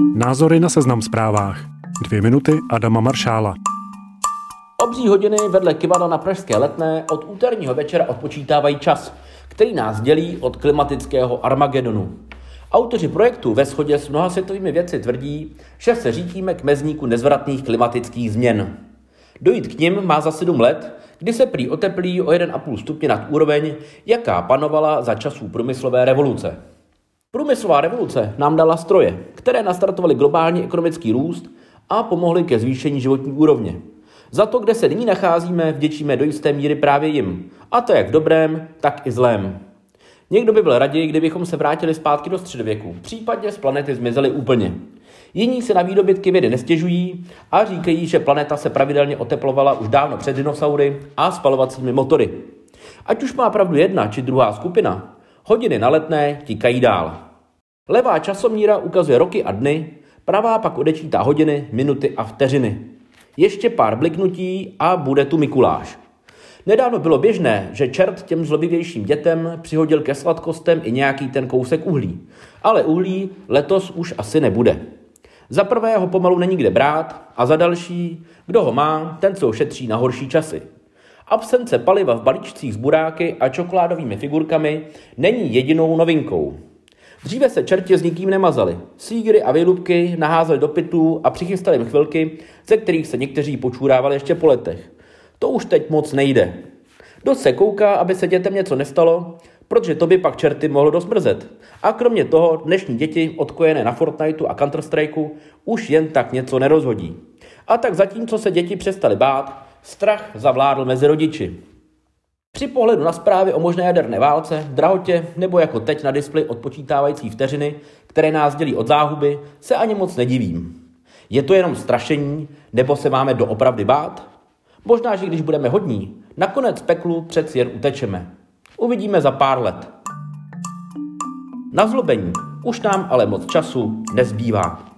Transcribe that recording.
Názory na seznam zprávách. Dvě minuty Adama Maršála. Obří hodiny vedle kivadla na Pražské letné od úterního večera odpočítávají čas, který nás dělí od klimatického Armagedonu. Autoři projektu ve shodě s mnoha světovými věci tvrdí, že se řítíme k mezníku nezvratných klimatických změn. Dojít k nim má za sedm let, kdy se prý oteplí o 1,5 stupně nad úroveň, jaká panovala za časů průmyslové revoluce. Průmyslová revoluce nám dala stroje, které nastartovaly globální ekonomický růst a pomohly ke zvýšení životní úrovně. Za to, kde se nyní nacházíme, vděčíme do jisté míry právě jim. A to jak v dobrém, tak i zlém. Někdo by byl raději, kdybychom se vrátili zpátky do středověku, případně z planety zmizeli úplně. Jiní se na výdobytky vědy nestěžují a říkají, že planeta se pravidelně oteplovala už dávno před dinosaury a spalovacími motory. Ať už má pravdu jedna či druhá skupina, hodiny na letné tikají dál. Levá časomíra ukazuje roky a dny, pravá pak odečítá hodiny, minuty a vteřiny. Ještě pár bliknutí a bude tu Mikuláš. Nedávno bylo běžné, že čert těm zlobivějším dětem přihodil ke sladkostem i nějaký ten kousek uhlí. Ale uhlí letos už asi nebude. Za prvé ho pomalu není kde brát a za další, kdo ho má, ten co šetří na horší časy. Absence paliva v balíčcích s buráky a čokoládovými figurkami není jedinou novinkou. Dříve se čertě s nikým nemazali. Sígry a výlubky naházeli do pytlů a přichystali jim chvilky, ze kterých se někteří počůrávali ještě po letech. To už teď moc nejde. Dost se kouká, aby se dětem něco nestalo, protože to by pak čerty mohlo dosmrzet. A kromě toho dnešní děti, odkojené na Fortniteu a Counter-Strikeu, už jen tak něco nerozhodí. A tak zatímco se děti přestali bát, strach zavládl mezi rodiči. Při pohledu na zprávy o možné jaderné válce, drahotě nebo jako teď na displeji odpočítávající vteřiny, které nás dělí od záhuby, se ani moc nedivím. Je to jenom strašení, nebo se máme doopravdy bát? Možná, že když budeme hodní, nakonec peklu přeci jen utečeme. Uvidíme za pár let. Na zlobení už nám ale moc času nezbývá.